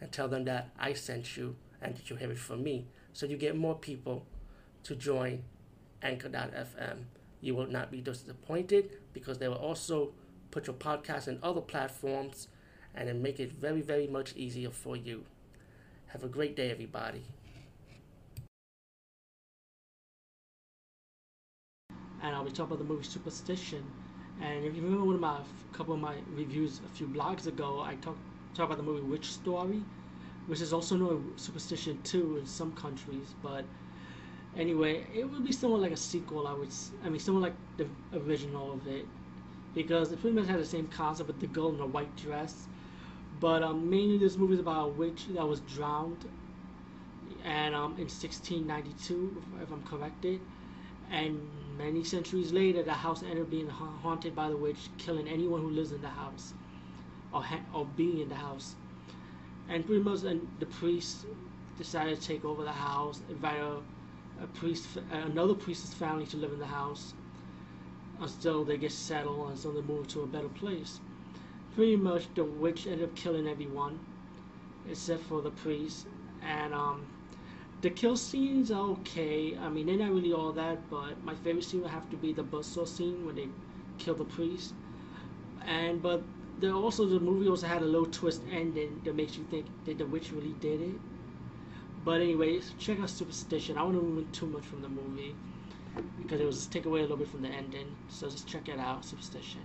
and tell them that I sent you and that you have it from me. So you get more people to join Anchor.fm. You will not be disappointed because they will also put your podcast in other platforms and then make it very, very much easier for you. Have a great day, everybody. And I'll be talking about the movie Superstition. And if you remember one of my couple of my reviews a few blogs ago, I talked talk about the movie Witch Story, which is also known as Superstition 2 in some countries. But anyway, it would be somewhat like a sequel. I would, I mean, somewhat like the original of it, because it pretty much had the same concept with the girl in the white dress. But um, mainly, this movie is about a witch that was drowned, and um, in 1692, if I'm corrected, and many centuries later, the house ended up being haunted by the witch, killing anyone who lives in the house or, ha- or being in the house. And pretty much and the priest decided to take over the house, invite a, a priest, another priest's family to live in the house until they get settled, until they move to a better place. Pretty much the witch ended up killing everyone except for the priest. And um, the kill scenes are okay. I mean, they're not really all that, but my favorite scene would have to be the buzzsaw scene when they kill the priest. And but the also the movie also had a little twist ending that makes you think that the witch really did it. But anyways, check out Superstition. I won't ruin too much from the movie because it was take away a little bit from the ending. So just check it out, Superstition.